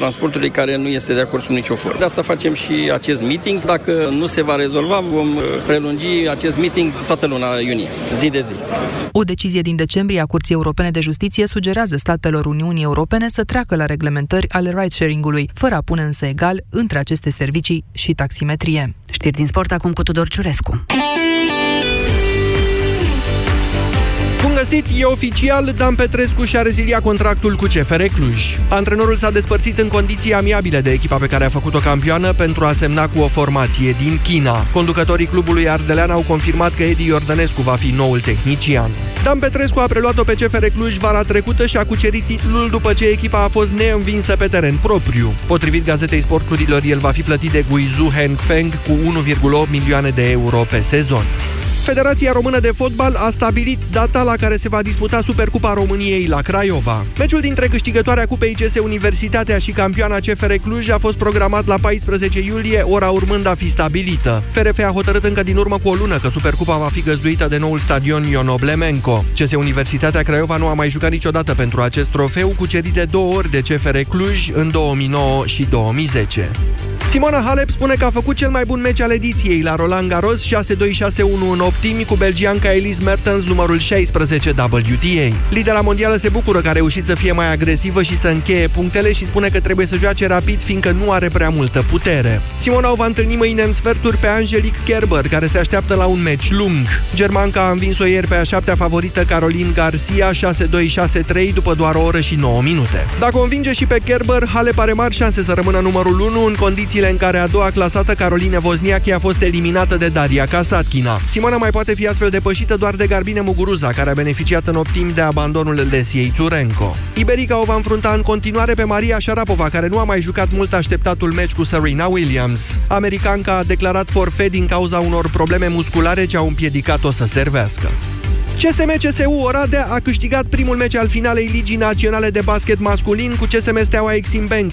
Transportului care nu este de acord cu nicio formă. De asta facem și acest meeting. Dacă nu se va rezolva, vom uh, prelungi acest meeting toată luna iunie, zi de zi. O decizie din decembrie a Curții Europene de Justiție sugerează statelor Uniunii Europene să treacă la reglementări ale ride-sharing-ului, fără a pune însă egal între aceste servicii și taximetrie. Știri din sport acum cu Tudor Ciurescu. Găsit, e oficial, Dan Petrescu și-a reziliat contractul cu CFR Cluj. Antrenorul s-a despărțit în condiții amiabile de echipa pe care a făcut-o campioană pentru a semna cu o formație din China. Conducătorii clubului ardelean au confirmat că Edi Iordănescu va fi noul tehnician. Dan Petrescu a preluat-o pe CFR Cluj vara trecută și a cucerit titlul după ce echipa a fost neînvinsă pe teren propriu. Potrivit gazetei sporturilor, el va fi plătit de Guizhou Hengfeng cu 1,8 milioane de euro pe sezon. Federația Română de Fotbal a stabilit data la care se va disputa Supercupa României la Craiova. Meciul dintre câștigătoarea Cupei CS Universitatea și campioana CFR Cluj a fost programat la 14 iulie, ora urmând a fi stabilită. FRF a hotărât încă din urmă cu o lună că Supercupa va fi găzduită de noul stadion Ion Oblemenco. CS Universitatea Craiova nu a mai jucat niciodată pentru acest trofeu, cucerit de două ori de CFR Cluj în 2009 și 2010. Simona Halep spune că a făcut cel mai bun meci al ediției la Roland Garros 6-2-6-1 în optimi cu belgianca Elise Mertens, numărul 16 WTA. Lidera mondială se bucură că a reușit să fie mai agresivă și să încheie punctele și spune că trebuie să joace rapid, fiindcă nu are prea multă putere. Simona o va întâlni mâine în sferturi pe Angelique Kerber, care se așteaptă la un meci lung. Germanca a învins-o ieri pe a șaptea favorită Caroline Garcia 6-2-6-3 după doar o oră și 9 minute. Dacă o învinge și pe Kerber, Halep are mari șanse să rămână numărul 1 în condițiile în care a doua clasată Caroline Wozniacki a fost eliminată de Daria Kasatkina. Simona mai poate fi astfel depășită doar de Garbine Muguruza, care a beneficiat în optim de abandonul Lesiei Turenko. Iberica o va înfrunta în continuare pe Maria Sharapova, care nu a mai jucat mult așteptatul meci cu Serena Williams. Americanca a declarat forfet din cauza unor probleme musculare ce au împiedicat-o să servească. CSM CSU Oradea a câștigat primul meci al finalei Ligii Naționale de Basket Masculin cu CSM Steaua Exim Bank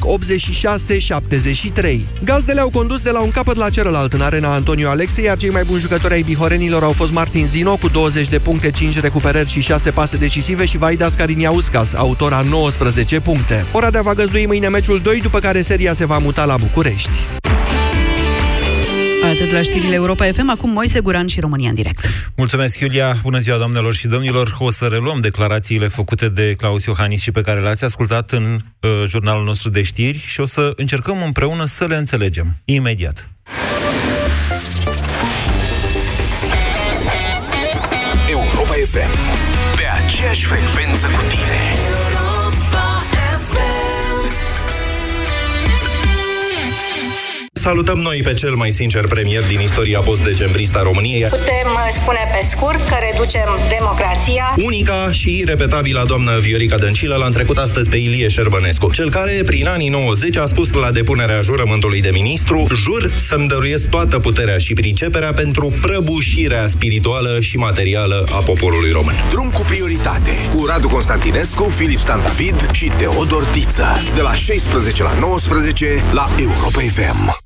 86-73. Gazdele au condus de la un capăt la celălalt în arena Antonio Alexei, iar cei mai buni jucători ai bihorenilor au fost Martin Zino cu 20 de puncte, 5 recuperări și 6 pase decisive și Vaidas Cariniauskas, autora 19 puncte. Oradea va găzdui mâine meciul 2, după care seria se va muta la București. Atât la știrile Europa FM, acum Moise Guran și România în direct. Mulțumesc, Iulia! Bună ziua, doamnelor și domnilor! O să reluăm declarațiile făcute de Claus Iohannis și pe care le-ați ascultat în uh, jurnalul nostru de știri și o să încercăm împreună să le înțelegem. Imediat! Europa FM. Pe aceeași frecvență cu tine. Salutăm noi pe cel mai sincer premier din istoria post-decembrista României. Putem spune pe scurt că reducem democrația. Unica și irepetabilă doamnă Viorica Dăncilă l-a trecut astăzi pe Ilie Șerbănescu, cel care, prin anii 90, a spus la depunerea jurământului de ministru, jur să-mi dăruiesc toată puterea și priceperea pentru prăbușirea spirituală și materială a poporului român. Drum cu prioritate. Cu Radu Constantinescu, Filip Stan David și Teodor Tiță. De la 16 la 19 la Europa FM.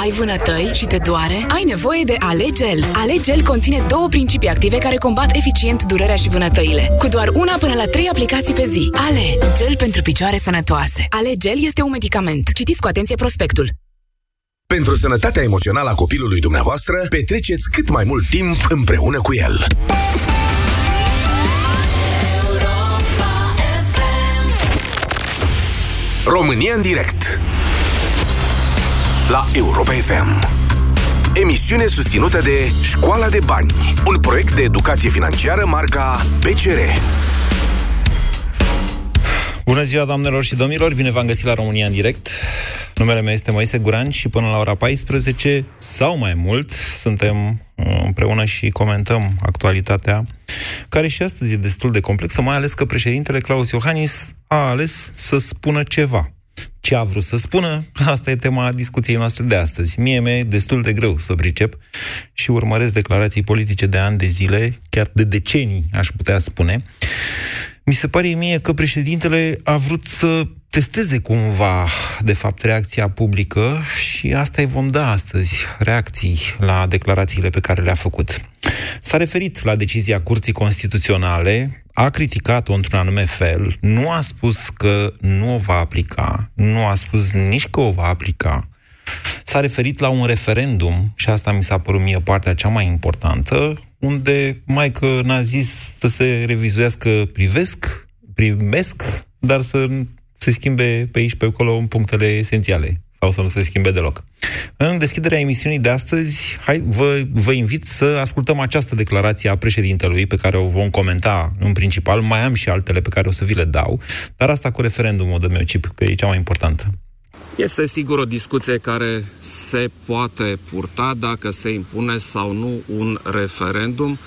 Ai vânătăi și te doare? Ai nevoie de Alegel. Alegel conține două principii active care combat eficient durerea și vânătăile. Cu doar una până la trei aplicații pe zi. Ale, gel pentru picioare sănătoase. Alegel este un medicament. Citiți cu atenție prospectul. Pentru sănătatea emoțională a copilului dumneavoastră, petreceți cât mai mult timp împreună cu el. România în direct la Europa FM. Emisiune susținută de Școala de Bani, un proiect de educație financiară marca PCR. Bună ziua, doamnelor și domnilor! Bine v-am găsit la România în direct. Numele meu este Moise Guran și până la ora 14 sau mai mult suntem uh, împreună și comentăm actualitatea, care și astăzi e destul de complexă, mai ales că președintele Claus Iohannis a ales să spună ceva. Ce a vrut să spună? Asta e tema discuției noastre de astăzi. Mie mi-e destul de greu să pricep și urmăresc declarații politice de ani de zile, chiar de decenii, aș putea spune. Mi se pare mie că președintele a vrut să testeze cumva, de fapt, reacția publică și asta îi vom da astăzi, reacții la declarațiile pe care le-a făcut. S-a referit la decizia Curții Constituționale, a criticat-o într-un anume fel, nu a spus că nu o va aplica, nu a spus nici că o va aplica, s-a referit la un referendum, și asta mi s-a părut mie partea cea mai importantă, unde mai că n-a zis să se revizuiască privesc, primesc, dar să se schimbe pe aici pe acolo în punctele esențiale sau să nu se schimbe deloc. În deschiderea emisiunii de astăzi, hai, vă, vă invit să ascultăm această declarație a președintelui pe care o vom comenta în principal. Mai am și altele pe care o să vi le dau, dar asta cu referendumul de meu chip, că e cea mai importantă. Este sigur o discuție care se poate purta dacă se impune sau nu un referendum,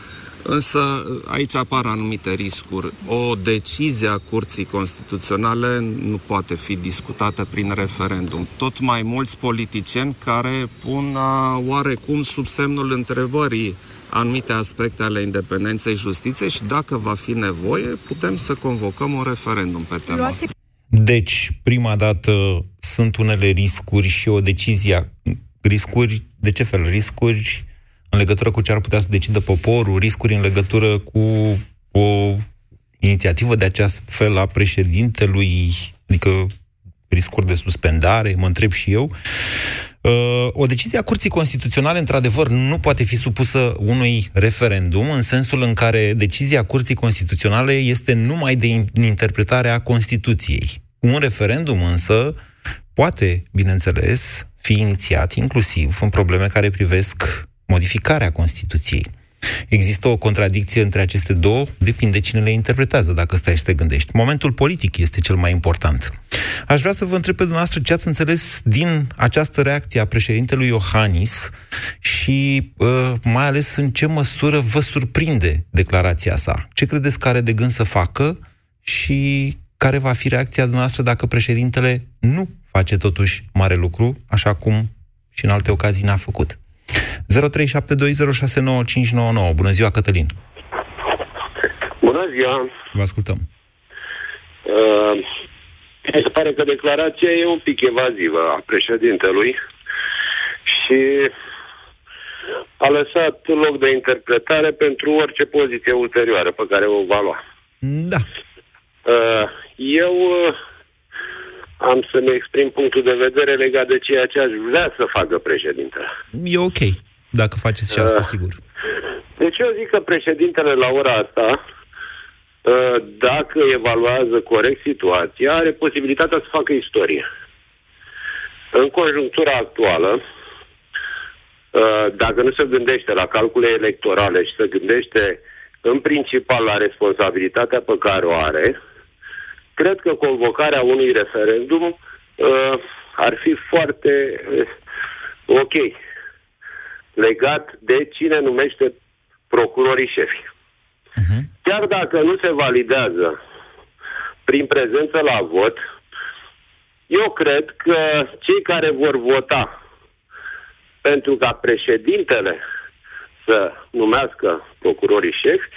însă aici apar anumite riscuri. O decizie a Curții Constituționale nu poate fi discutată prin referendum. Tot mai mulți politicieni care pun oarecum sub semnul întrebării anumite aspecte ale independenței justiției și dacă va fi nevoie, putem să convocăm un referendum pe tema. Deci, prima dată sunt unele riscuri și o decizie. Riscuri, de ce fel? Riscuri în legătură cu ce ar putea să decidă poporul, riscuri în legătură cu o inițiativă de acest fel a președintelui, adică riscuri de suspendare, mă întreb și eu. Uh, o decizie a Curții Constituționale, într-adevăr, nu poate fi supusă unui referendum, în sensul în care decizia Curții Constituționale este numai de interpretarea Constituției. Un referendum, însă, poate, bineînțeles, fi inițiat inclusiv în probleme care privesc modificarea Constituției. Există o contradicție între aceste două, depinde cine le interpretează, dacă stai și te gândești. Momentul politic este cel mai important. Aș vrea să vă întreb pe dumneavoastră ce ați înțeles din această reacție a președintelui Iohannis și uh, mai ales în ce măsură vă surprinde declarația sa. Ce credeți că are de gând să facă și care va fi reacția dumneavoastră dacă președintele nu face totuși mare lucru, așa cum și în alte ocazii n-a făcut. 0372069599. Bună ziua, Cătălin! Bună ziua! Vă ascultăm. Uh, mi se pare că declarația e un pic evazivă a președintelui și a lăsat loc de interpretare pentru orice poziție ulterioară pe care o va lua. Da. Uh, eu uh, am să-mi exprim punctul de vedere legat de ceea ce aș vrea să facă președintele. E ok, dacă faceți și asta, uh, sigur. Deci eu zic că președintele la ora asta, uh, dacă evaluează corect situația, are posibilitatea să facă istorie. În conjunctura actuală, uh, dacă nu se gândește la calcule electorale și se gândește în principal la responsabilitatea pe care o are, cred că convocarea unui referendum uh, ar fi foarte uh, ok legat de cine numește procurorii șefi. Uh-huh. Chiar dacă nu se validează prin prezență la vot, eu cred că cei care vor vota pentru ca președintele să numească procurorii șefi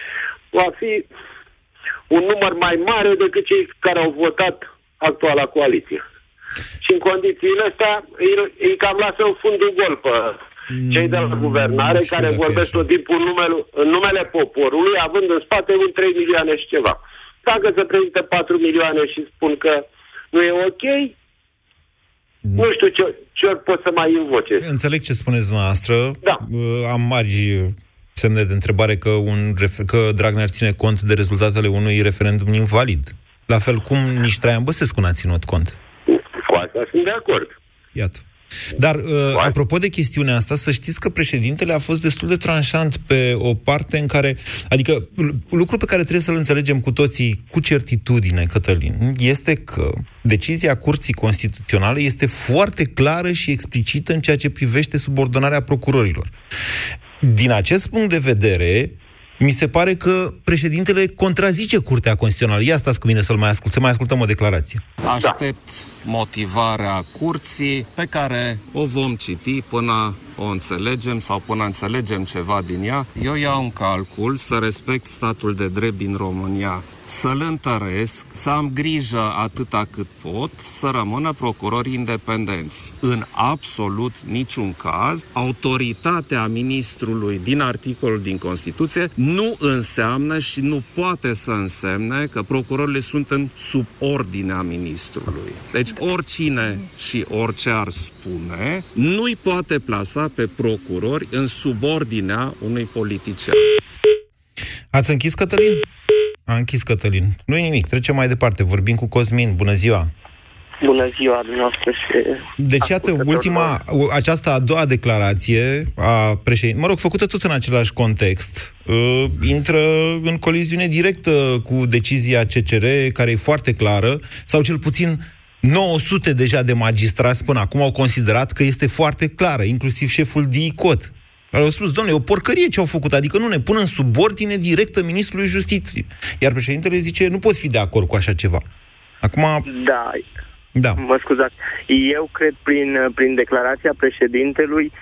va fi un număr mai mare decât cei care au votat actuala coaliție. Și în condițiile astea îi, îi cam lasă în fundul gol pe cei de la guvernare mm, care vorbesc tot timpul în numele, în numele poporului, având în spate un 3 milioane și ceva. Dacă se prezintă 4 milioane și spun că nu e ok, mm. nu știu ce, ce ori pot să mai invoce. Înțeleg ce spuneți dumneavoastră. Da. Am mari semne de întrebare că, un, că Dragnea ține cont de rezultatele unui referendum invalid. La fel cum nici Traian Băsescu n-a ținut cont. Cu asta sunt de acord. Iată. Dar, uh, apropo de chestiunea asta, să știți că președintele a fost destul de tranșant pe o parte în care, adică lucrul pe care trebuie să-l înțelegem cu toții cu certitudine, Cătălin, este că decizia Curții Constituționale este foarte clară și explicită în ceea ce privește subordonarea procurorilor. Din acest punct de vedere, mi se pare că președintele contrazice Curtea Constituțională. Ia stați cu mine să-l mai ascult, să mai ascultăm o declarație. Aștept motivarea curții pe care o vom citi până o înțelegem sau până înțelegem ceva din ea. Eu iau în calcul să respect statul de drept din România să-l întăresc, să am grijă atâta cât pot, să rămână procurori independenți. În absolut niciun caz, autoritatea ministrului din articolul din Constituție nu înseamnă și nu poate să însemne că procurorile sunt în subordinea ministrului. Deci oricine și orice ar spune, nu-i poate plasa pe procurori în subordinea unui politician. Ați închis, Cătălin? A închis Cătălin. Nu e nimic, trecem mai departe. Vorbim cu Cosmin. Bună ziua! Bună ziua dumneavoastră și... Deci, iată, ultima, această a doua declarație a președintelui, mă rog, făcută tot în același context, uh, intră în coliziune directă cu decizia CCR, care e foarte clară, sau cel puțin 900 deja de magistrați până acum au considerat că este foarte clară, inclusiv șeful DICOT care au spus, domnule, o porcărie ce au făcut, adică nu ne pun în subordine directă ministrului justiției. Iar președintele zice, nu poți fi de acord cu așa ceva. Acum... Da, da. Mă scuzați. Eu cred prin, prin declarația președintelui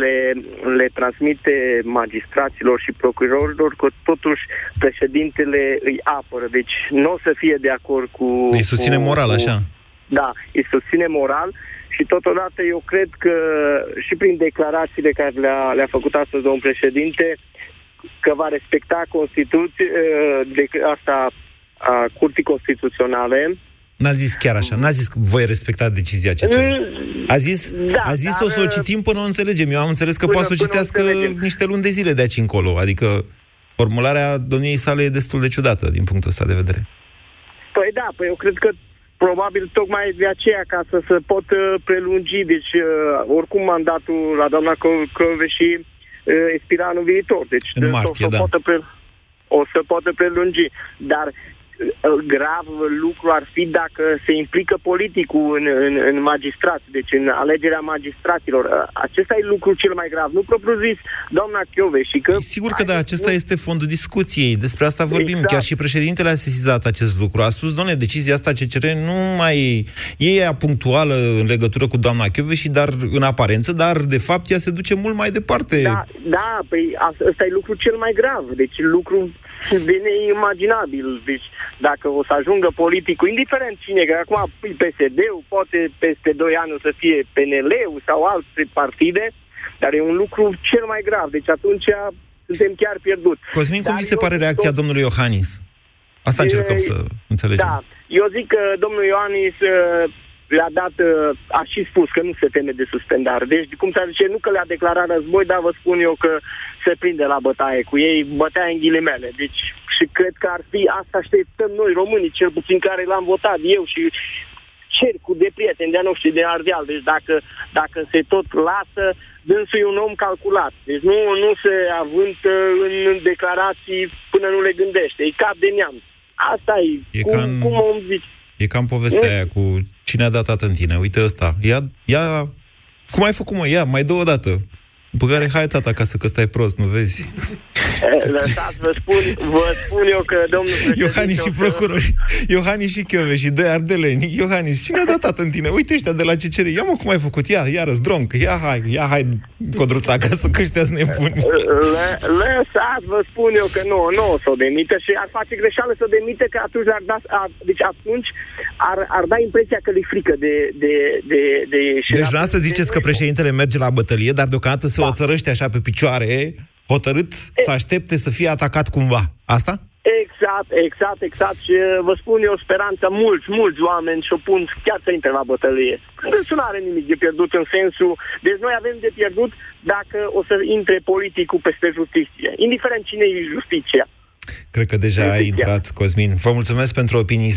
le, le transmite magistraților și procurorilor că totuși președintele îi apără. Deci nu o să fie de acord cu... Îi susține cu, moral, așa. Da, îi susține moral și totodată eu cred că și prin declarațiile care le-a, le-a făcut astăzi domnul președinte, că va respecta Constituția, ă, de asta a Curții Constituționale, N-a zis chiar așa, n-a zis că voi respecta decizia ce A zis, da, a zis dar, o să o citim până o înțelegem. Eu am înțeles că poate să o citească niște luni de zile de aici încolo. Adică formularea domniei sale e destul de ciudată din punctul ăsta de vedere. Păi da, păi eu cred că probabil tocmai de aceea ca să se pot uh, prelungi, deci uh, oricum mandatul la doamna Căve și uh, expira anul viitor, deci în martie, o, să da. poată pre, o să poată prelungi, dar grav lucru ar fi dacă se implică politicul în, în, în magistrat, deci în alegerea magistraților. Acesta e lucru cel mai grav. Nu propriu-zis doamna Chiove și că... Sigur că da, acesta nu... este fondul discuției. Despre asta vorbim. Exact. Chiar și președintele a sesizat acest lucru. A spus, doamne, decizia asta CCR nu mai e ea punctuală în legătură cu doamna Chiove și dar în aparență, dar de fapt ea se duce mult mai departe. Da, da păi ăsta e lucru cel mai grav. Deci lucru de neimaginabil. Deci dacă o să ajungă politicul, indiferent cine, că acum PSD-ul, poate peste 2 ani o să fie PNL-ul sau alte partide, dar e un lucru cel mai grav. Deci atunci suntem chiar pierduți. Cosmin, cum vi se pare reacția tot... domnului Iohannis? Asta încercăm e, să înțelegem. Da, eu zic că domnul Iohannis le-a dat, a și spus că nu se teme de suspendare. Deci, cum să zice, nu că le-a declarat război, dar vă spun eu că se prinde la bătaie cu ei, bătaie în ghilimele. Deci, și cred că ar fi, asta așteptăm noi, românii, cel puțin care l-am votat eu și cercul de prieteni de-a noștri de Ardeal. Deci dacă, dacă se tot lasă, dânsul e un om calculat. Deci nu, nu se avântă în declarații până nu le gândește. E cap de neam. Asta e. e cum, ca în... cum om zice. E cam povestea e? aia cu cine a dat în tine. Uite ăsta. Ia, ia, cum ai făcut, mă? Ia, mai dă o dată. După care, hai tata acasă că stai prost, nu vezi? Lăsați, vă spun, vă spun eu că domnul Iohannis și procurori, Iohannis și Chiove și doi ardeleni. Iohannis, cine a dat tată în tine? Uite ăștia de la CCR. Ia mă cum ai făcut. Ia, iară dronc. Ia hai, ia hai, codruța acasă, că ăștia nebuni. Lăsați, vă spun eu că nu, nu o să o demită și ar face greșeală să o demite că atunci ar da, ar, deci atunci ar, ar da impresia că le frică de, de, de, de Deci dumneavoastră ziceți că președintele merge la bătălie, dar deocamdată se da. oțărăște așa pe picioare hotărât e... să aștepte să fie atacat cumva. Asta? Exact, exact, exact. Și uh, vă spun eu speranța, mulți, mulți oameni și-o pun chiar să intre la bătălie. Deci nu are nimic de pierdut în sensul... Deci noi avem de pierdut dacă o să intre politicul peste justiție. Indiferent cine e justiția. Cred că deja a intrat, Cosmin. Vă mulțumesc pentru opinii. 0372069599.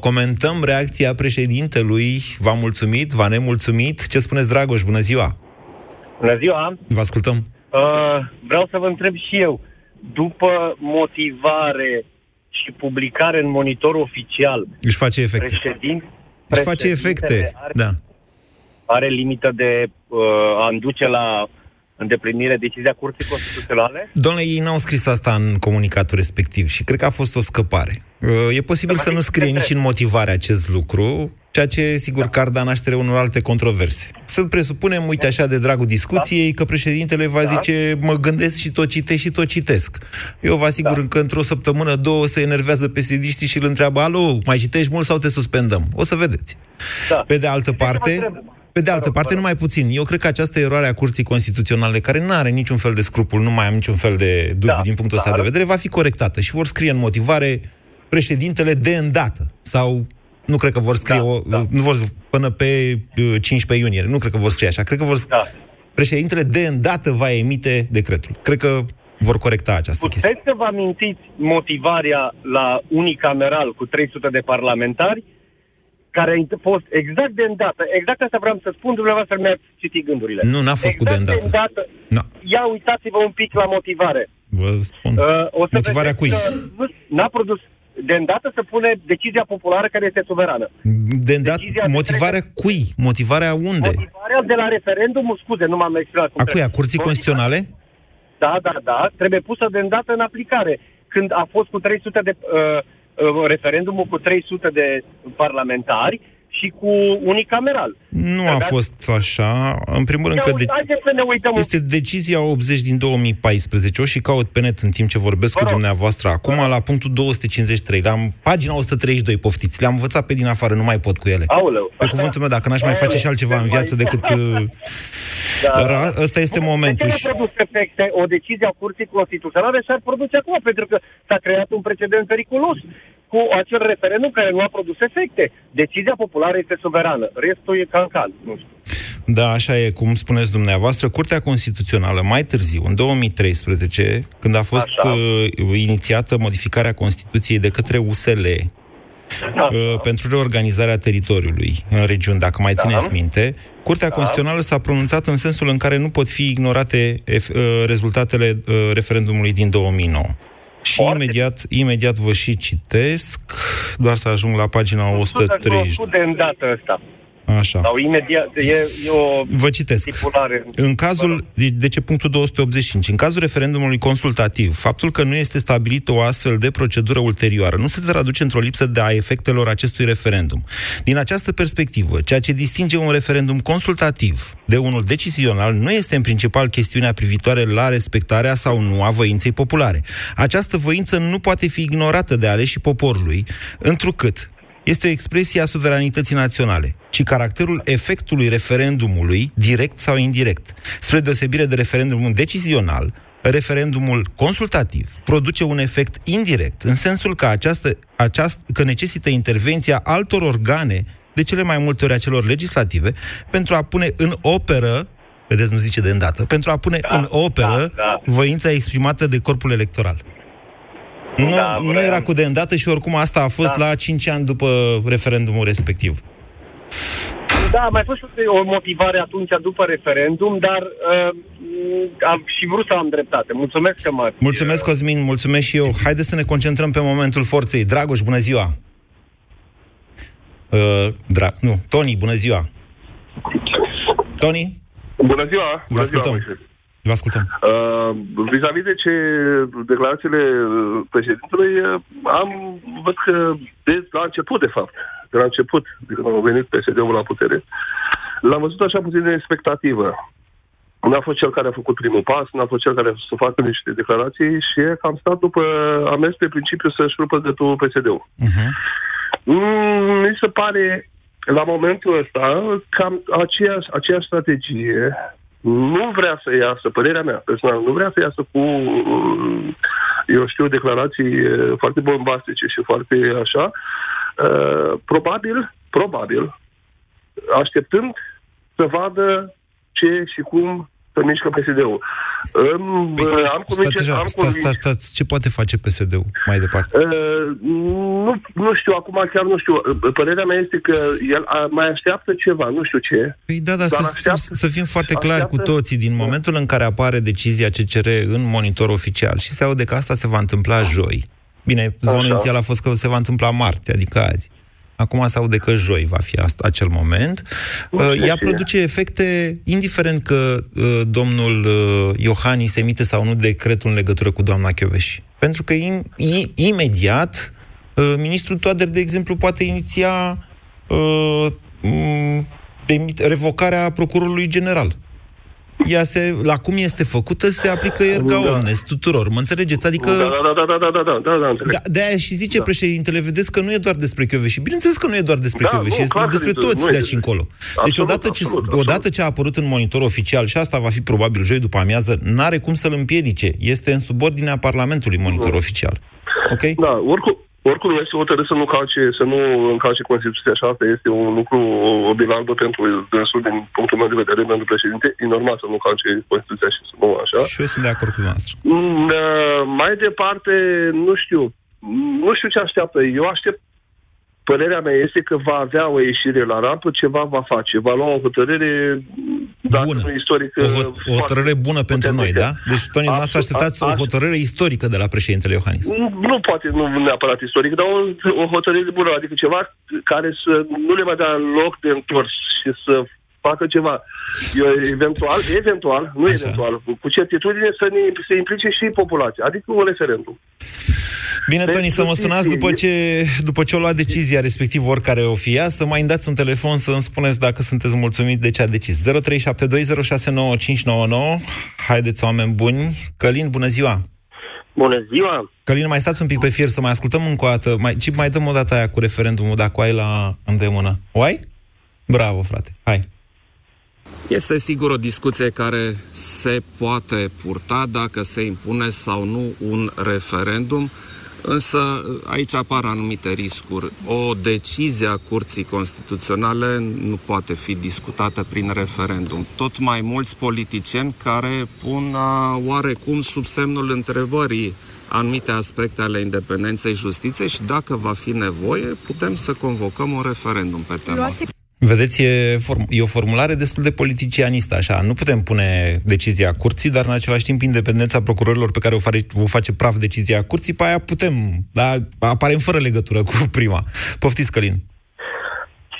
Comentăm reacția președintelui. V-a mulțumit? V-a nemulțumit? Ce spuneți, Dragoș? Bună ziua! Bună ziua! Vă ascultăm. Uh, vreau să vă întreb și eu. După motivare și publicare în monitor oficial... Își face efecte. Președin, Își face efecte, are, da. Are limită de uh, a înduce la îndeplinire decizia Curții Constituționale? Domnule, ei n-au scris asta în comunicatul respectiv și cred că a fost o scăpare. Uh, E posibil să nu scrie nici în motivare acest lucru, ceea ce, sigur, că ar da naștere unor alte controverse. Să presupunem, uite așa, de dragul discuției, că președintele va zice, mă gândesc și tot citesc și tot citesc. Eu vă asigur că într-o săptămână, două, se enervează pesidiștii și îl întreabă, alo, mai citești mult sau te suspendăm? O să vedeți. Pe de altă parte, pe de altă parte, numai puțin. Eu cred că această eroare a Curții Constituționale, care nu are niciun fel de scrupul, nu mai am niciun fel de dubiu din punctul ăsta de vedere, va fi corectată și vor scrie în motivare președintele de îndată. Sau nu cred că vor scrie o, nu vor până pe uh, 15 iunie. Nu cred că vor scrie așa. Cred că vor președintele de îndată va emite decretul. Cred că vor corecta această chestie. Puteți să vă amintiți motivarea la unicameral cu 300 de parlamentari care a fost exact de îndată. Exact asta vreau să spun, dumneavoastră mi-ați citit gândurile. Nu, n-a fost cu de exact îndată. No. Ia uitați-vă un pic la motivare. Vă spun. Uh, o să Motivarea vedeți cui? că nu, n-a produs de îndată să pune decizia populară care este suverană. De îndată, motivarea cui? Motivarea unde? Motivarea de la referendumul, scuze, nu m-am exprimat. cum A cui? A trebuie. Curții Constituționale? Da, da, da, trebuie pusă de îndată în aplicare. Când a fost cu 300 de, uh, uh, referendumul cu 300 de parlamentari și cu unicameral. Nu a fost așa. În primul rând că de... Haideți să ne uităm este decizia 80 din 2014. O și caut pe net în timp ce vorbesc cu dumneavoastră acum, la punctul 253. La pagina 132, poftiți. Le-am învățat pe din afară, nu mai pot cu ele. Aoleu. Pe cuvântul meu, dacă n-aș mai face și altceva în viață decât... uh, Da. Dar a- ăsta este momentul. De ce nu a produs efecte o decizie a Curții Constituționale și ar produce acum? Pentru că s-a creat un precedent periculos cu acel referendum care nu a produs efecte. Decizia populară este suverană. Restul e cancan. Nu știu. Da, așa e, cum spuneți dumneavoastră. Curtea Constituțională, mai târziu, în 2013, când a fost uh, inițiată modificarea Constituției de către USL, uh, pentru reorganizarea teritoriului în regiuni, dacă mai țineți minte, Curtea Constituțională s-a pronunțat în sensul în care nu pot fi ignorate ef- uh, rezultatele uh, referendumului din 2009. Și imediat, imediat vă și citesc, doar să ajung la pagina 130. Nu de îndată ăsta. Așa. Sau imediat. E, e o Vă citesc. stipulare. În cazul, de, de ce punctul 285, în cazul referendumului consultativ, faptul că nu este stabilită o astfel de procedură ulterioară nu se traduce într-o lipsă de a efectelor acestui referendum. Din această perspectivă, ceea ce distinge un referendum consultativ de unul decizional nu este în principal chestiunea privitoare la respectarea sau nu a voinței populare. Această voință nu poate fi ignorată de aleșii poporului, întrucât este o expresie a suveranității naționale, ci caracterul efectului referendumului, direct sau indirect. Spre deosebire de referendumul decizional, referendumul consultativ produce un efect indirect, în sensul că, această, această, că necesită intervenția altor organe, de cele mai multe ori a celor legislative, pentru a pune în operă vedeți, nu zice de îndată, pentru a pune da, în operă da, da. voința exprimată de corpul electoral. Nu, da, nu era cu de îndată și oricum asta a fost da. la 5 ani după referendumul respectiv. Da, a mai fost o motivare atunci după referendum, dar uh, am și vrut să am dreptate. Mulțumesc că mă... Mulțumesc, Cosmin, mulțumesc și eu. Haideți să ne concentrăm pe momentul forței. Dragoș, bună ziua! Uh, dra- nu, Tony, bună ziua! Tony? Bună ziua! Vă Bună ascultăm. Ziua, Moise. Vă ascultăm. Uh, vis-a-vis de ce declarațiile uh, președintelui, uh, am văd că de la început, de fapt, de la început, de când au venit PSD-ul la putere, l-am văzut așa puțin de expectativă. N-a fost cel care a făcut primul pas, n-a fost cel care a să facă niște declarații și e cam stat după, a mers pe principiu să-și rupă gâtul PSD-ul. Uh-huh. Mm, mi se pare, la momentul ăsta, cam aceeași, aceeași strategie nu vrea să iasă, părerea mea personal, nu vrea să iasă cu, uh, eu știu, declarații uh, foarte bombastice și foarte așa. Uh, Probabil, probabil, așteptând să vadă ce și cum să să mișcă PSD-ul. Am, Păi, am stați așa, am stați, stați, stați, ce poate face PSD-ul mai departe? Uh, nu, nu știu, acum chiar nu știu. Uh, Părerea mea este că el a, mai așteaptă ceva, nu știu ce. Păi da, dar Dar să, așteaptă- să, să fim foarte clari cu așteaptă- toții, din momentul în care apare decizia CCR în monitor oficial și se aude că asta se va întâmpla joi. Bine, zvonul Așa. inițial a fost că se va întâmpla marți, adică azi. Acum se aude că joi va fi asta, acel moment. Nu Uh, știu Ea ce e. produce efecte, indiferent că uh, domnul uh, Iohannis emite sau nu decretul în legătură cu doamna Chioveși. Pentru că im, i, imediat uh, ministrul Toader, de exemplu, poate iniția uh, m, demit- revocarea procurorului general ea se, la cum este făcută, se aplică erga da. omnes tuturor, mă înțelegeți? Adică... Da, da, da, da, da, da, da, da. Da, da de-aia și zice da. președintele, vedeți că nu e doar despre Chioveși. Bineînțeles că nu e doar despre da, Chioveși, nu, este despre de, toți de aici încolo. Deci odată, absolut, ce, odată ce a apărut în monitor oficial, și asta va fi probabil joi după amiază, n-are cum să-l împiedice. Este în subordinea Parlamentului monitor da. oficial. Ok? Da, oricum, oricum este hotărât să nu calce, să nu încalce Constituția și asta este un lucru obilalbă pentru dânsul din punctul meu de vedere, pentru președinte. E normal să nu calce Constituția și să nu așa. Și eu sunt de acord cu dumneavoastră. Mm, uh, Mai departe, nu știu. Nu știu ce așteaptă. Eu aștept Părerea mea este că va avea o ieșire la rampă, ceva va face, va lua o hotărâre, dacă Bună. nu istorică... O, hot- o hotărâre bună pentru noi, da? Deci, Toni, dumneavoastră Absolut, așteptați o aș- hotărâre istorică de la președintele Iohannis. Nu, nu poate, nu neapărat istoric, dar o, o hotărâre bună, adică ceva care să nu le va da loc de întors și să facă ceva. Eu, eventual, eventual, nu Așa. eventual, cu certitudine să ne să implice și populația, adică un referendum. Bine, Deci, Toni, să mă sunați știi, după ce, după ce o luat decizia, respectiv oricare o fi ea, să mai îmi dați un telefon să îmi spuneți dacă sunteți mulțumit de ce a decis. 0372069599. Haideți, oameni buni. Călin, bună ziua! Bună ziua! Călin, mai stați un pic pe fier să mai ascultăm încă o dată. Mai, ci mai dăm o dată aia cu referendumul, dacă o ai la îndemână. O ai? Bravo, frate. Hai. Este sigur o discuție care se poate purta dacă se impune sau nu un referendum, însă aici apar anumite riscuri. O decizie a Curții Constituționale nu poate fi discutată prin referendum. Tot mai mulți politicieni care pun uh, oarecum sub semnul întrebării anumite aspecte ale independenței justiției și dacă va fi nevoie, putem să convocăm un referendum pe tema. Asta. Vedeți, e, form- e o formulare destul de politicianistă, așa. Nu putem pune decizia curții, dar în același timp independența procurorilor pe care o, face, o face praf decizia curții, pe aia putem, dar apare fără legătură cu prima. Poftiți, Călin.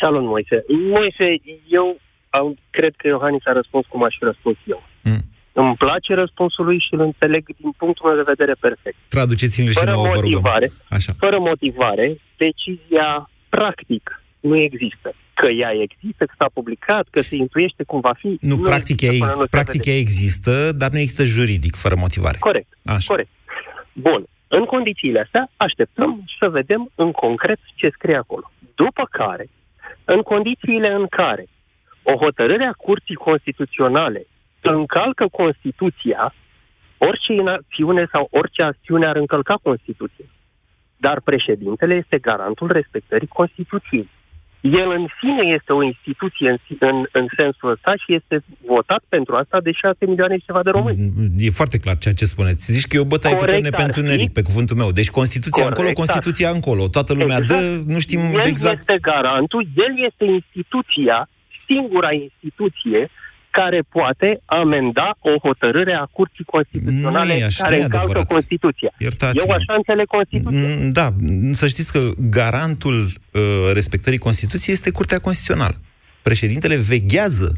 Salut, Moise. Moise, eu am, cred că Iohannis a răspuns cum aș fi răspuns eu. Mm. Îmi place răspunsul lui și îl înțeleg din punctul meu de vedere perfect. Traduceți-l și Fără nouă, vă rugăm. motivare, Așa. fără motivare, decizia practic nu există. Că ea există, că s-a publicat, că se intuiește cum va fi. Nu, practic, ea, există până nu se practic vede. ea există, dar nu există juridic, fără motivare. Corect. Așa. Corect. Bun. În condițiile astea, așteptăm să vedem în concret ce scrie acolo. După care, în condițiile în care o hotărâre a Curții Constituționale încalcă Constituția, orice inacțiune sau orice acțiune ar încălca Constituția. Dar președintele este garantul respectării Constituției. El în sine este o instituție în, si- în, în sensul ăsta și este votat pentru asta de 6 milioane și ceva de români. E foarte clar ceea ce spuneți. Zici că e o bătaie cu Corect perne ar pentru fi. neric, pe cuvântul meu. Deci Constituția Corect încolo, ar Constituția încolo. Toată lumea Exact. dă, nu știm el exact. este garantul, el este instituția, singura instituție care poate amenda o hotărâre a Curții Constituționale Nu e așa, care nu e încalcă adevărat. Constituția. Iertați-mă. Eu așa înțeleg Constituția. Mm, Da, să știți că garantul uh, respectării Constituției este Curtea Constituțională. Președintele veghează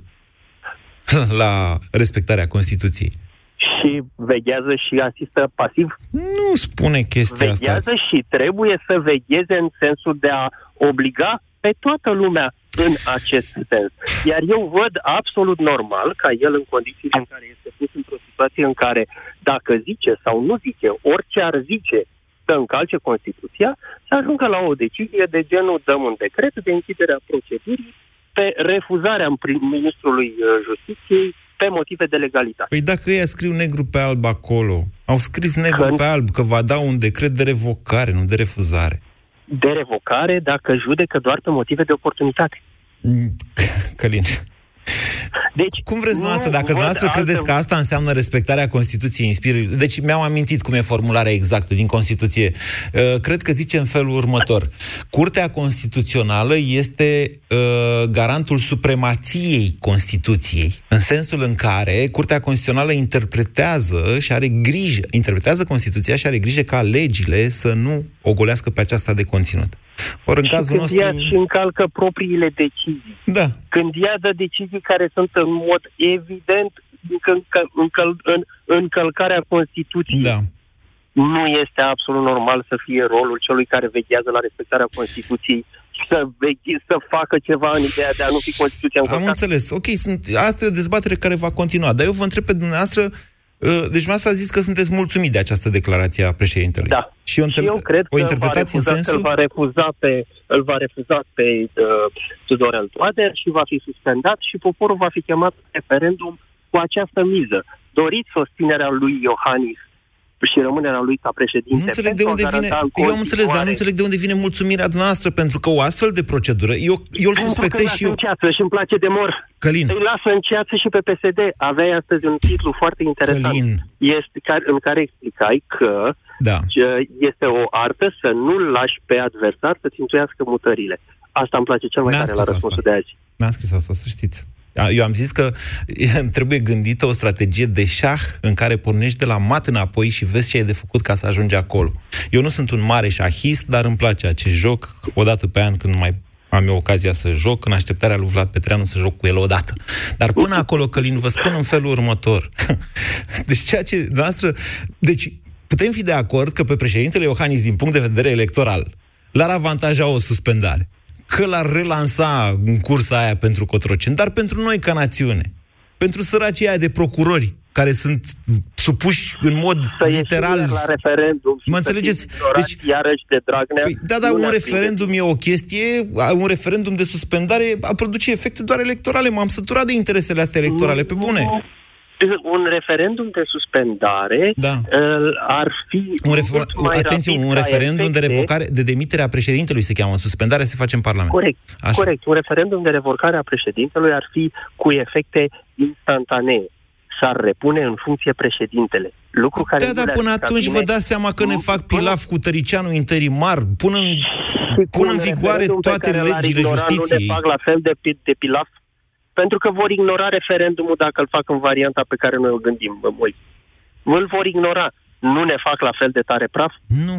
la respectarea Constituției. Și veghează și asistă pasiv. Nu spune chestia asta. Veghează și trebuie să vegheze în sensul de a obliga pe toată lumea în acest sens. Iar eu văd absolut normal ca el în condițiile în care este pus într-o situație în care dacă zice sau nu zice, orice ar zice să încalce Constituția, să ajungă la o decizie de genul dăm un decret de închidere a procedurii pe refuzarea prim- ministrului uh, justiției pe motive de legalitate. Păi dacă ei scriu negru pe alb acolo, au scris negru Că- pe alb că va da un decret de revocare, nu de refuzare. De revocare dacă judecă doar pe motive de oportunitate. Mm, Călin, Deci, Cum vreți nu dumneavoastră? Dacă văd dumneavoastră altă- credeți că asta înseamnă respectarea Constituției în spirit... Deci mi-am amintit cum e formularea exactă din Constituție. Uh, Cred că zice în felul următor. Curtea Constituțională este uh, garantul supremației Constituției, în sensul în care Curtea Constituțională interpretează și are grijă, interpretează Constituția și are grijă ca legile să nu ogolească pe aceasta de conținut. Ori în și cazul când nostru... ia și încalcă propriile decizii. Da. Când ia de decizii care sunt în mod evident încă, încă, în, încălcarea Constituției. Da. Nu este absolut normal să fie rolul celui care veghează la respectarea Constituției să, veghe, să facă ceva în ideea de a nu fi Constituția Am încălcată. înțeles. Ok, sunt, asta e o dezbatere care va continua. Dar eu vă întreb pe dumneavoastră, uh, deci dumneavoastră a zis că sunteți mulțumit de această declarație a președintelui. Da. Și eu, înțeleg, Și eu cred o că interpretați va în refuza, sensul... că îl va refuza pe, îl va refuza pe uh, Tudorel Toader și va fi suspendat și poporul va fi chemat la referendum cu această miză. Doriți susținerea lui Iohannis și rămânerea lui ca președinte. Nu înțeleg de pentru a unde vine. garanta în Eu am înțeles, dar nu continuare- înțeleg de unde vine mulțumirea noastră, pentru că o astfel de procedură, eu, eu îl Pentru suspectez că și eu. în ceață și îmi place de mor. Călin. Îi lasă în ceață și pe PSD. Aveai astăzi un titlu foarte interesant. Călin. Este, care, în care explicai că Da. ce este o artă să nu-l lași pe adversar să țintuiască mutările. Asta îmi place cel mai N-am tare la spus răspunsul asta. de azi. N-am scris asta, să știți. Eu am zis că trebuie gândită o strategie de șah în care pornești de la mat înapoi și vezi ce ai de făcut ca să ajungi acolo. Eu nu sunt un mare șahist, dar îmi place acest joc. O dată pe an, când mai am eu ocazia să joc, în așteptarea lui Vlad Petreanu să joc cu el odată. Dar până acolo, Călin, vă spun în felul următor. Deci ceea ce noastră... Deci putem fi de acord că pe președintele Iohannis, din punct de vedere electoral, l-ar avantaja o suspendare. Că l-ar relansa în cursa aia pentru Cotroceni, dar pentru noi ca națiune, pentru săracii aia de procurori care sunt supuși în mod Să literal... ieșim la referendum și Mă să înțelegeți? fim ignorați Deci- iarăși de Dragnea. Păi, da, dar nu un ne-ar referendum e o chestie, un referendum de suspendare a produce efecte doar electorale. M-am săturat de interesele astea electorale, pe bune. Un referendum de suspendare Da. uh, ar fi Un refer- mult mai atenție, rapid un ca referendum de efecte- revocare, de demitere a președintelui se cheamă. Suspendarea se face în Parlament. Corect, Așa. corect. Un referendum de revocare a președintelui ar fi cu efecte instantanee. S-ar repune în funcție președintele. Lucru care Da, nu dar le-ar până aplica atunci bine. vă dați seama că ne fac pilaf cu tăricianul interimar, pun în, Și pun cu în un vigoare referendum pe toate care l-ar legile ignora, justiției. Nu ne fac la fel de, pi- de pilaf, pentru că vor ignora referendumul dacă îl fac în varianta pe care noi o gândim, bă, voi. Îl vor ignora. Nu ne fac la fel de tare praf? Nu.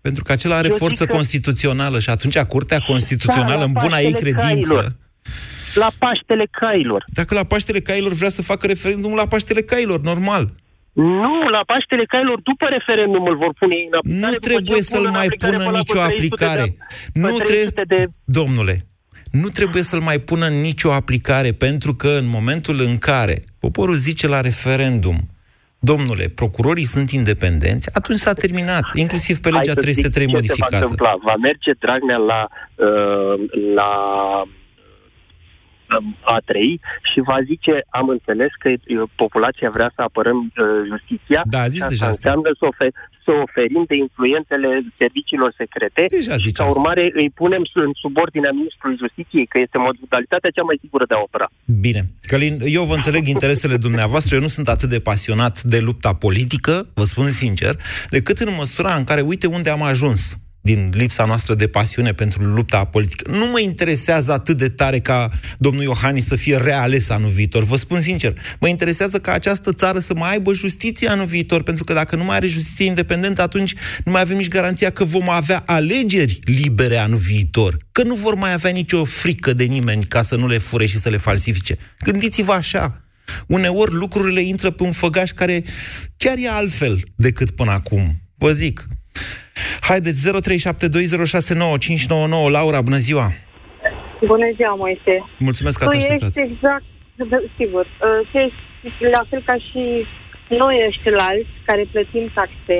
Pentru că acela are Eu zic forță că- constituțională și atunci Curtea Constituțională, Da, la în buna ei Paștele credință, Cailor. La Paștele Cailor. dacă la Paștele Cailor vrea să facă referendumul la Paștele Cailor, normal. Nu, la Paștele Cailor, după referendum îl vor pune ei în aplicare. Nu după ce trebuie îl pun să-l în mai aplicare pună până la nicio cu 300 aplicare. De, Nu pe trebuie, 300 de... domnule, nu trebuie să-l mai pună în nicio aplicare, pentru că în momentul în care poporul zice la referendum, domnule, procurorii sunt independenți, atunci s-a terminat, inclusiv pe legea Hai să zic 303 ce Se va modificată. întâmpla. Va merge Dragnea la, uh, la um, A3 și va zice, am înțeles că uh, populația vrea să apărăm uh, justiția. Da, a zis și deja asta. înseamnă să, ofer, să oferim de influențele serviciilor secrete Deja și zice ca asta. urmare îi punem în subordinea ministrului justiției, că este modalitatea cea mai sigură de a opera. Bine. Călin, eu vă înțeleg interesele dumneavoastră, eu nu sunt atât de pasionat de lupta politică, vă spun sincer, decât în măsura în care, uite unde am ajuns din lipsa noastră de pasiune pentru lupta politică. Nu mă interesează atât de tare ca domnul Iohannis să fie reales anul viitor. Vă spun sincer, mă interesează ca această țară să mai aibă justiție anul viitor, pentru că dacă nu mai are justiție independentă, atunci nu mai avem nici garanția că vom avea alegeri libere anul viitor. Că nu vor mai avea nicio frică de nimeni ca să nu le fure și să le falsifice. Gândiți-vă așa. Uneori lucrurile intră pe un făgaș care chiar e altfel decât până acum. Vă zic. Haideți, 0372069599. Laura, bună ziua! Bună ziua, Moise. Mulțumesc că Tu ați ești așteptat. exact, da, sigur, uh, tu ești la fel ca și noi ăștilalți care plătim taxe,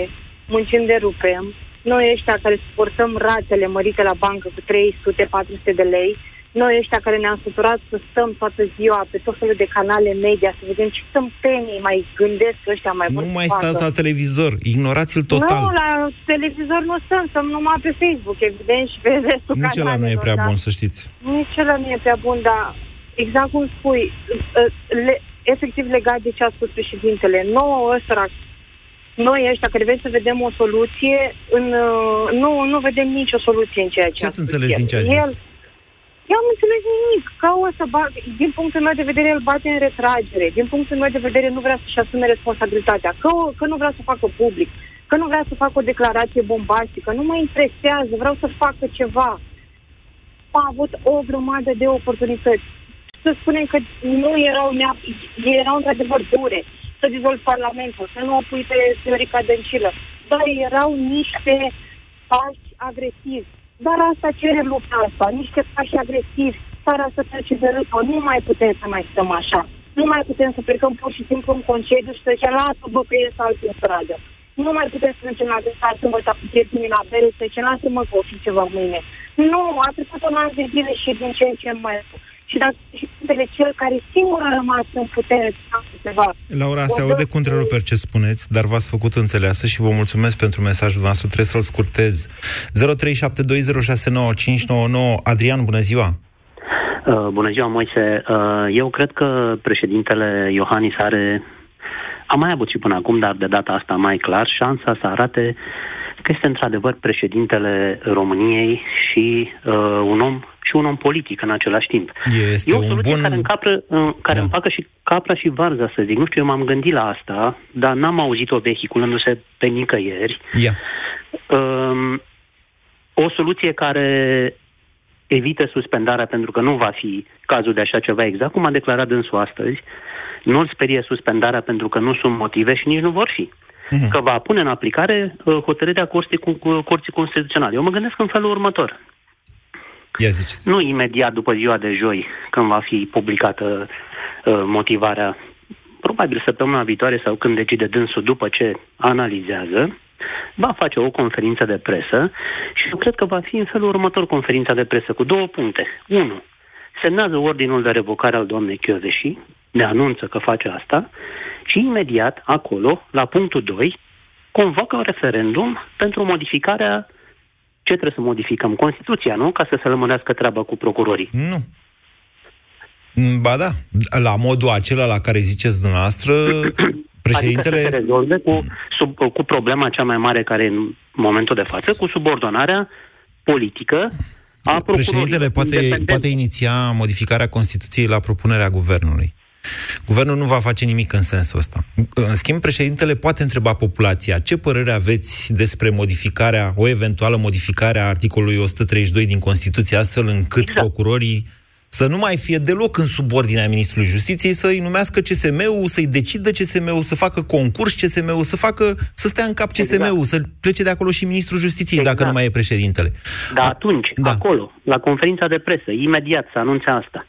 muncim de rupem, noi ăștia care suportăm ratele mărite la bancă cu 300-400 de lei, noi ăștia care ne-am săturat să stăm toată ziua pe tot felul de canale media, să vedem ce tâmpenii mai gândesc ăștia mai vor Nu să mai facă. stați la televizor, ignorați-l total. Nu, la televizor nu stăm, stăm numai pe Facebook, evident, și pe restul Nici ăla nu e canalelor, prea da. bun, să știți. Nici ăla nu e prea bun, dar exact cum spui, uh, le, efectiv legat de ce a spus președintele, nouă ăsta, noi ăștia care vrem să vedem o soluție, în, uh, nu, nu vedem nicio soluție în ceea ce, Ce a ați spus înțeles el. din ce a zis? El, eu am înțeles nimic. Ca o să bag, din punctul meu de vedere, el bate în retragere. Din punctul meu de vedere, nu vrea să-și asume responsabilitatea. Că, o, că nu vrea să facă public. Că nu vrea să facă o declarație bombastică. Nu mă interesează. Vreau să facă ceva. A avut o grămadă de oportunități. Să spunem că nu erau, nea- erau într-adevăr dure. Să dizolvi Parlamentul, să nu o pui pe Viorica Dăncilă. Dar erau niște pași agresivi. Dar asta cere lupta asta, niște pași agresivi, țara să trece de râpă, nu mai putem să mai stăm așa. Nu mai putem să plecăm pur și simplu în concediu și să zicem, lasă bă că ies alții în stradă. Nu mai putem să mergem la desat sâmbătă cu prietenii la bere, să zicem, lasă-mă că o fi ceva mâine. Nu, a trecut un an de zile și din ce în ce mai rău. Și dacă președintele cel care singur a rămas în putere să facă ceva. Laura, se o aude dă cu întreruperi ce spuneți, dar v-ați făcut înțeleasă și vă mulțumesc pentru mesajul nostru. Trebuie să-l scurtez. 0372069599 Adrian, bună ziua! Uh, bună ziua, Moise. Uh, eu cred că președintele Iohannis are, a mai avut și până acum, dar de data asta mai clar, șansa să arate că este într-adevăr președintele României și uh, un om și un om politic în același timp. Este E o un soluție bun... care, încapră, uh, care Da. împacă și capra și varza, să zic. Nu știu, eu m-am gândit la asta, dar n-am auzit-o vehiculându-se pe nicăieri. Ia. Um, o soluție care evită suspendarea pentru că nu va fi cazul de așa ceva exact, cum a declarat dânsul astăzi, nu-l sperie suspendarea pentru că nu sunt motive și nici nu vor fi. Că va pune în aplicare uh, hotărârea Curții, cu, cu, Curții Constituționale. Eu mă gândesc în felul următor. Ia ziceți. Nu imediat după ziua de joi, când va fi publicată uh, motivarea, probabil săptămâna viitoare sau când decide dânsul după ce analizează, va face o conferință de presă și eu cred că va fi în felul următor conferința de presă cu două puncte. Unu, semnează ordinul de revocare al doamnei Chioveși, ne anunță că face asta și imediat acolo, la punctul 2, convocă un referendum pentru modificarea ce trebuie să modificăm? Constituția, nu? Ca să se lămurească treaba cu procurorii. Nu. Mm, Ba da, la modul acela la care ziceți dumneavoastră, președintele... Adică să se rezolve cu, sub, cu problema cea mai mare care e în momentul de față, cu subordonarea politică a Președintele procurorilor poate, independenți. poate iniția modificarea Constituției la propunerea guvernului. Guvernul nu va face nimic în sensul ăsta. În schimb, președintele poate întreba populația ce părere aveți despre modificarea, o eventuală modificare a articolului 132 din Constituție, astfel încât exact. procurorii să nu mai fie deloc în subordinea Ministrului Justiției, să-i numească CSM-ul, să-i decidă CSM-ul, să facă concurs CSM-ul, să facă, să stea în cap CSM-ul, Exact. să plece de acolo și Ministrul Justiției, dacă nu mai e președintele. Dar atunci, da. acolo, la conferința de presă, imediat să anunțe asta.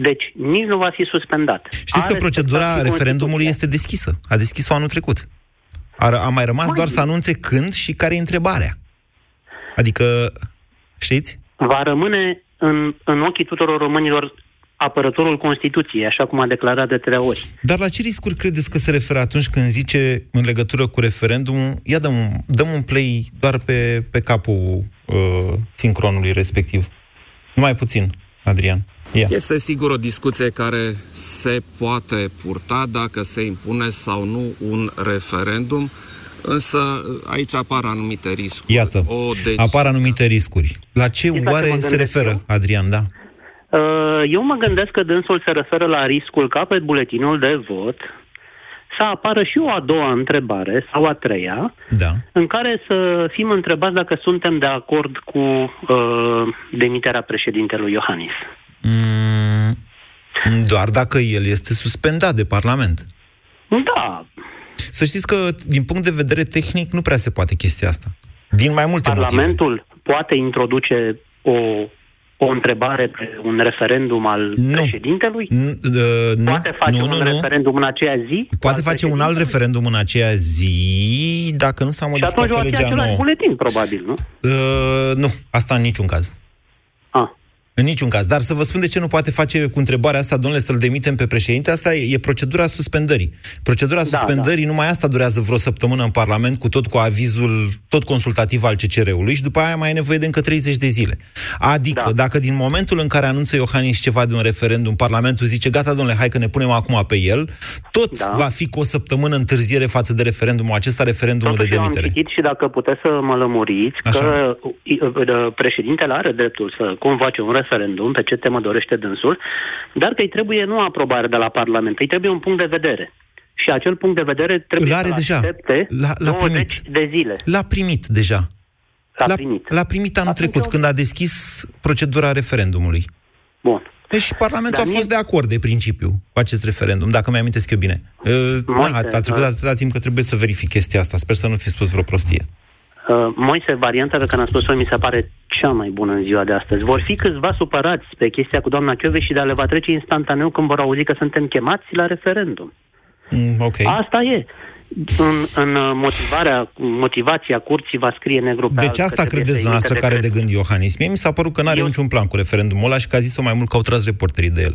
Deci, nici nu va fi suspendat. Știți că procedura referendumului este deschisă. A deschis-o anul trecut. A, a mai rămas doar să anunțe când și care e întrebarea. Adică, știți? Va rămâne în, în ochii tuturor românilor apărătorul Constituției, așa cum a declarat de trei ori. Dar la ce riscuri credeți că se referă atunci când zice în legătură cu referendumul, ia dăm, un- dăm un play doar pe, pe capul uh, sincronului respectiv. Numai puțin, Adrian. Ia. Este sigur o discuție care se poate purta dacă se impune sau nu un referendum, însă aici apar anumite riscuri. Iată, O deci... apar anumite riscuri. La ce Știți la ce oare mă se gândesc referă, eu? Adrian, da? Uh, Eu mă gândesc că dânsul se referă la riscul ca pe buletinul de vot să apară și o a doua întrebare sau a treia, Da. în care să fim întrebați dacă suntem de acord cu uh, demiterea președintelui Iohannis. Mm, doar dacă el este suspendat de Parlament. Da. Să știți că, din punct de vedere tehnic, nu prea se poate chestia asta. Din mai multe motive. Parlamentul poate introduce o, o întrebare pe un referendum al Nu. președintelui? N- uh, nu, Poate face nu, un nu, nu. referendum în aceea zi? Poate face un alt referendum în aceea zi, dacă nu s-a Și modificat atunci va pe fi legea același nouă. buletin, probabil, nu? Uh, nu, asta în niciun caz. Ah. În niciun caz. Dar să vă spun de ce nu poate face cu întrebarea asta, domnule, să-l demitem pe președinte. Asta e, e procedura suspendării. Procedura da, suspendării, da. numai asta durează vreo săptămână în Parlament, cu tot cu avizul, tot consultativ al CCR-ului și după aia mai e nevoie de încă 30 de zile. Adică, da. dacă din momentul în care anunță Iohannis ceva de un referendum, Parlamentul zice, gata, domnule, hai că ne punem acum pe el, tot da. va fi cu o săptămână întârziere față de referendumul acesta, referendumul Totuși de demitere. am citit și dacă puteți să mă lămuriți Așa. că uh, președintele are dreptul să convoace un referendum pe ce temă dorește dânsul, dar că îi trebuie nu aprobare de la Parlament, îi trebuie un punct de vedere. Și acel punct de vedere trebuie are să deja. accepte L-a, l-a 20 primit. de zile. L-a primit deja. L-a primit. L-a primit anul Atunci trecut, eu- când a deschis procedura referendumului. Bun. Deci Parlamentul Dar a fost mie- de acord de principiu cu acest referendum, dacă mi-amintesc eu bine. Uh, Moise, da, a trecut uh, atâta timp că trebuie să verific chestia asta. Sper să nu fi spus vreo prostie. Uh, Moise, varianta pe care am spus-o mi se pare cea mai bună în ziua de astăzi. Vor fi câțiva supărați pe chestia cu doamna Chioveș și de le va trece instantaneu când vor auzi că suntem chemați la referendum. Mm, ok. Asta e. În, în uh, motivarea, motivația curții va scrie negru pe alb Deci că asta trebuie credeți să dumneavoastră emite care de decret. gând Iohannis? Mie mi s-a părut că n-are Eu- niciun plan cu referendumul ăla și că a zis-o mai mult că au tras reporterii de el.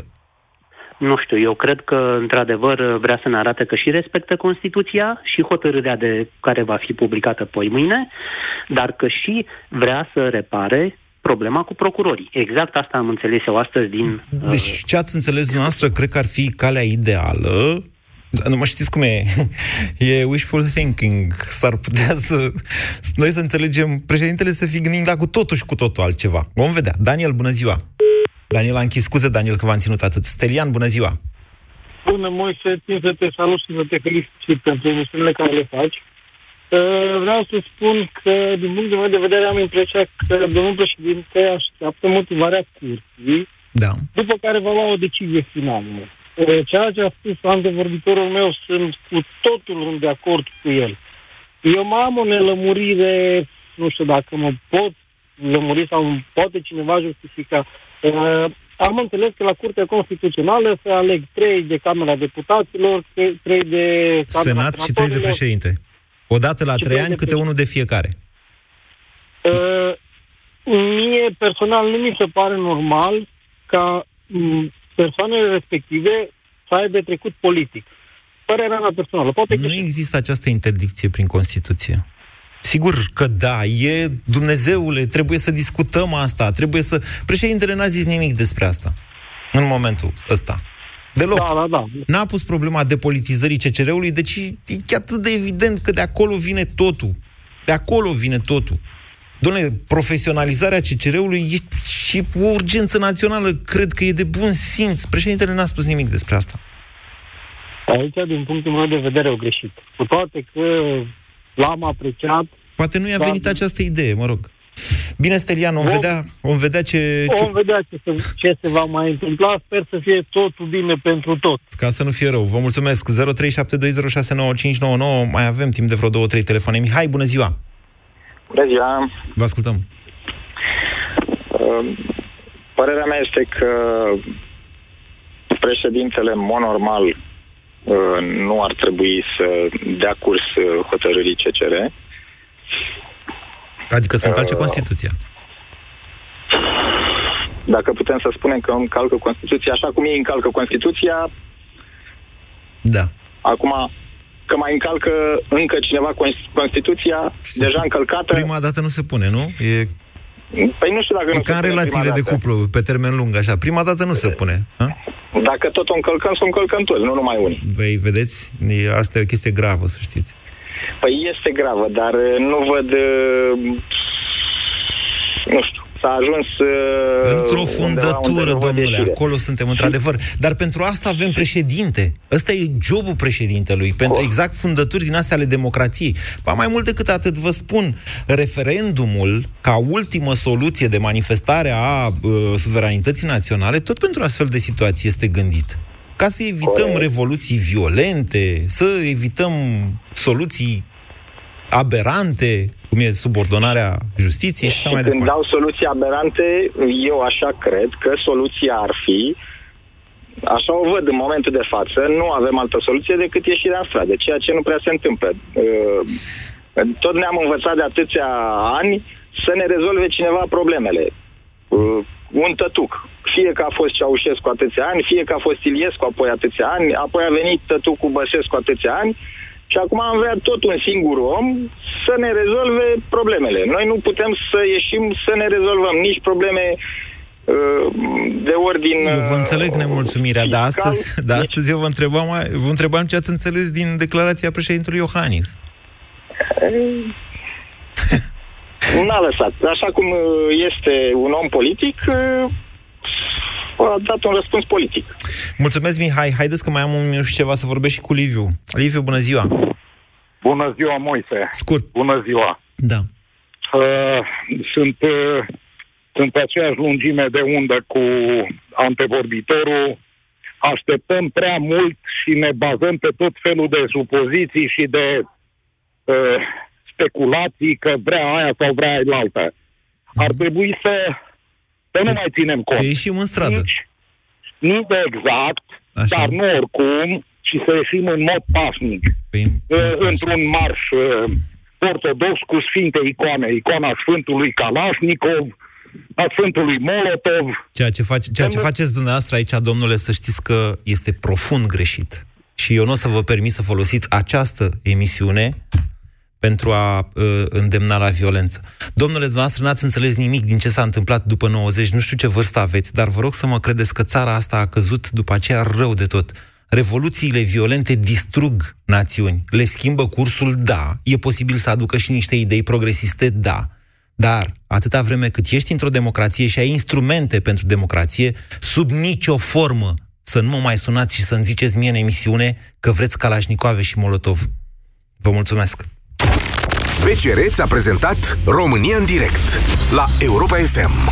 Nu știu, eu cred că, într-adevăr, vrea să ne arate că și respectă Constituția și hotărârea de care va fi publicată poi mâine, dar că și vrea să repare problema cu procurorii. Exact asta am înțeles eu astăzi din... uh, Deci ce ați înțeles dumneavoastră, cred că ar fi calea ideală dar nu mă știți cum e. E wishful thinking. S-ar putea să... Noi să înțelegem, președintele să fi gândind la cu totul și cu totul altceva. Vom vedea. Daniel, bună ziua! Daniel a închis scuze, Daniel, că v-am ținut atât. Stelian, bună ziua! Bună, Moise, țin să te salut și să te felicit pentru emisiunile care le faci. Uh, Vreau să spun că, din punctul meu de vedere, am impresia că domnul președinte așteaptă motivarea curții, Da. după care va lua o decizie finală. Uh, Ceea ce a spus antevorbitorul meu, sunt cu totul de acord cu el. Eu mai am o nelămurire, nu știu dacă mă pot lămuri sau poate cineva justifica. Uh, am înțeles că la Curtea Constituțională se aleg trei de Camera Deputaților, tre- trei de Camera Senat și trei de Senatorilor. președinte. Odată la Și trei trei ani, de câte unul de fiecare. Uh, mie personal nu mi se pare normal ca m, persoanele respective să aibă trecut politic. Părerea mea personală. Poate că Nu există această interdicție prin Constituție. Sigur că da, e Dumnezeule, trebuie să discutăm asta, trebuie să... Președintele n-a zis nimic despre asta în momentul ăsta. Deloc. Da, da, da. N-a pus problema depolitizării CCR-ului, deci e chiar atât de evident că de acolo vine totul. De acolo vine totul. Doamne, profesionalizarea CCR-ului e și o urgență națională. Cred că e de bun simț. Președintele n-a spus nimic despre asta. Aici, din punctul meu de vedere, au greșit. Cu toate că l-am apreciat. Poate nu i-a Da. venit această idee, mă rog. Bine, Stelian, vom Vom- vedea, vom vedea ce, ce... Vom vedea ce se, ce se va mai întâmpla. Sper să fie totul bine pentru tot. Ca să nu fie rău. Vă mulțumesc. 0372069599. Mai avem timp de vreo două, trei telefoane. Mihai, bună ziua! Bună ziua! Vă ascultăm. Uh, Părerea mea este că președintele, în mod normal, uh, nu ar trebui să dea curs uh, hotărârii CCR. Adică să încalce Uh, Constituția. Dacă putem să spunem că încalcă Constituția așa cum ei încalcă Constituția, Da. acum că mai încalcă încă cineva Cons- Constituția, deja încălcată, Prima dată nu se pune, nu? E, păi nu știu dacă e nu ca se în pune relațiile prima de dată. cuplu, pe termen lung, așa. Prima dată nu se pune. A? Dacă tot o încălcăm, să o încălcăm toți, nu numai unii. Vei vedeți? E, asta e o chestie gravă, să știți. Păi este gravă, dar uh, nu văd... uh, Nu știu, s-a ajuns... uh, Într-o undeva fundătură, unde nu văd domnule, ieșire. acolo suntem, într-adevăr. Dar pentru asta avem președinte. Ăsta e jobul președintelui, pentru exact fundături din astea ale democrației. Ba mai mult decât atât, vă spun, referendumul, ca ultimă soluție de manifestare a uh, suveranității naționale, tot pentru astfel de situații este gândit. Ca să evităm revoluții violente, să evităm soluții aberante, cum e subordonarea justiției și așa mai Și când departe. dau soluții aberante, eu așa cred că soluția ar fi, așa o văd în momentul de față, nu avem altă soluție decât ieșirea în stradă, ceea ce nu prea se întâmplă. Uh, Tot ne-am învățat de atâția ani să ne rezolve cineva problemele. Uh, un tătuc. Fie că a fost Ceaușescu atâția ani, fie că a fost Iliescu apoi atâția ani, apoi a venit tătucul Băsescu atâția ani și acum am vrea tot un singur om să ne rezolve problemele. Noi nu putem să ieșim să ne rezolvăm nici probleme uh, de ordin... Eu vă înțeleg uh, nemulțumirea, dar astăzi, dar astăzi eu vă întrebam, vă întrebam ce ați înțeles din declarația președintelui Iohannis. N-a lăsat. Așa cum uh, este un om politic, uh, a dat un răspuns politic. Mulțumesc, Mihai. Haideți că mai am un minut și ceva să vorbesc și cu Liviu. Liviu, bună ziua! Bună ziua, Moise! Scurt. Bună ziua! Da. Uh, sunt, uh, sunt pe aceeași lungime de undă cu antevorbitorul. Așteptăm prea mult și ne bazăm pe tot felul de supoziții și de uh, speculații că vrea aia sau vrea aia altă. Ar trebui să, să nu mai ținem cont. Să ieșim în stradă. Nici, nici de exact, Așa. dar nu oricum, și să ieșim în mod pașnic. Păi, Uh, într-un marș uh, ortodox cu sfinte icoane, icoana Sfântului Kalashnikov, a Sfântului Molotov. Ceea ce, face, ceea ce faceți dumneavoastră aici, domnule, să știți că este profund greșit. Și eu nu o să vă permit să folosiți această emisiune pentru a uh, îndemna la violență. Domnule, dumneavoastră n-ați înțeles nimic din ce s-a întâmplat după 90, nu știu ce vârstă aveți, dar vă rog să mă credeți că țara asta a căzut după aceea rău de tot. Revoluțiile violente distrug națiuni, le schimbă cursul, da, e posibil să aducă și niște idei progresiste, da, dar atâta vreme cât ești într-o democrație și ai instrumente pentru democrație, sub nicio formă să nu mă mai sunați și să-mi ziceți mie în emisiune că vreți Kalashnikove și Molotov. Vă mulțumesc! BCR ți-a prezentat România în direct la Europa FM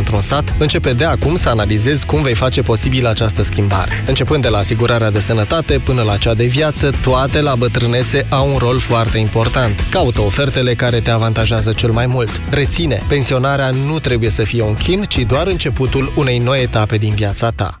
într-un sat, începe de acum să analizezi cum vei face posibil această schimbare. Începând de la asigurarea de sănătate până la cea de viață, toate la bătrânețe au un rol foarte important. Caută ofertele care te avantajează cel mai mult. Reține, pensionarea nu trebuie să fie un chin, ci doar începutul unei noi etape din viața ta.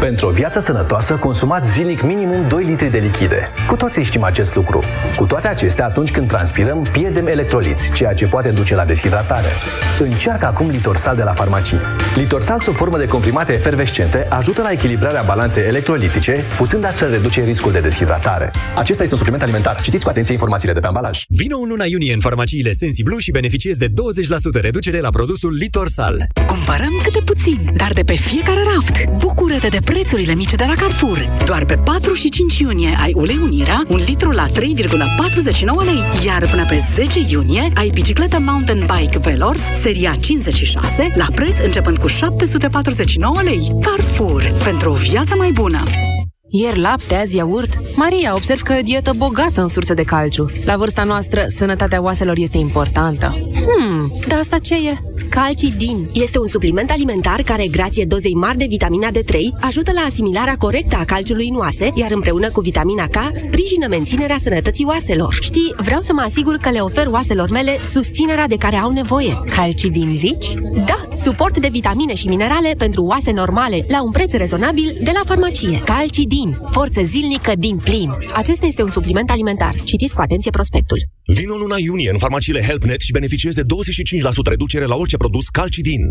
Pentru o viață sănătoasă, consumați zilnic minimum 2 litri de lichide. Cu toții știm acest lucru. Cu toate acestea, atunci când transpirăm, pierdem electroliți, ceea ce poate duce la deshidratare. Încearcă acum Litorsal de la farmacii. Litorsal, sub formă de comprimate efervescente, ajută la echilibrarea balanței electrolitice, putând astfel reduce riscul de deshidratare. Acesta este un supliment alimentar. Citiți cu atenție informațiile de pe ambalaj. Vino în luna iunie în farmaciile Sensiblu și beneficiezi de 20% reducere la produsul Litorsal. Cumpărăm câte puțin, dar de pe fiecare raft. Bucură-te de prețurile mici de la Carrefour. Doar pe 4 și 5 iunie ai ulei Unirea, un litru la 3,49 lei, iar până pe 10 iunie ai bicicletă mountain bike Velors, seria 56, la preț începând cu 749 lei. Carrefour, pentru o viață mai bună. Ieri lapte, azi iaurt. Maria, observ că e o dietă bogată în surse de calciu. La vârsta noastră, sănătatea oaselor este importantă. Hmm, dar asta ce e? Calcidin este un supliment alimentar care, grație dozei mari de vitamina D3, ajută la asimilarea corectă a calciului în oase, iar împreună cu vitamina K, sprijină menținerea sănătății oaselor. Știi, vreau să mă asigur că le ofer oaselor mele susținerea de care au nevoie. Calcidin, zici? Da, suport de vitamine și minerale pentru oase normale, la un preț rezonabil de la farmacie. Calcidin, forță zilnică din plin. Acesta este un supliment alimentar. Citiți cu atenție prospectul. Vino în luna iunie în farmaciile HelpNet și beneficiezi de 25% reducere la orice produs Calcidin.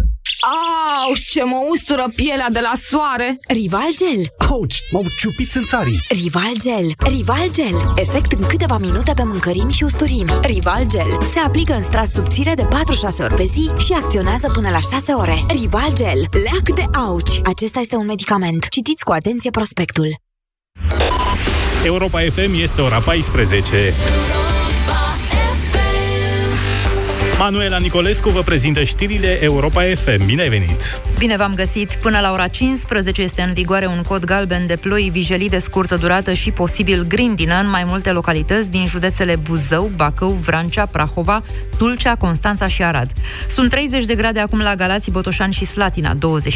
Auș, ce mă ustură pielea de la soare! Rival Gel. Ouch, m-au ciupit țarii. Rival Gel. Rival Gel. Efect în câteva minute pe mâncărimi și usturimi. Rival Gel. Se aplică în strat subțire de 4-6 ori pe zi și acționează până la 6 ore. Rival Gel. Leac de auci. Acesta este un medicament. Citiți cu atenție prospectul. Europa FM este ora 14. Manuela Nicolescu vă prezintă știrile Europa FM. Bine ai venit! Bine v-am găsit! Până la ora 15 este în vigoare un cod galben de ploi, vijelii de scurtă durată și posibil grindină în mai multe localități din județele Buzău, Bacău, Vrancea, Prahova, Tulcea, Constanța și Arad. Sunt 30 de grade acum la Galați, Botoșani și Slatina, 20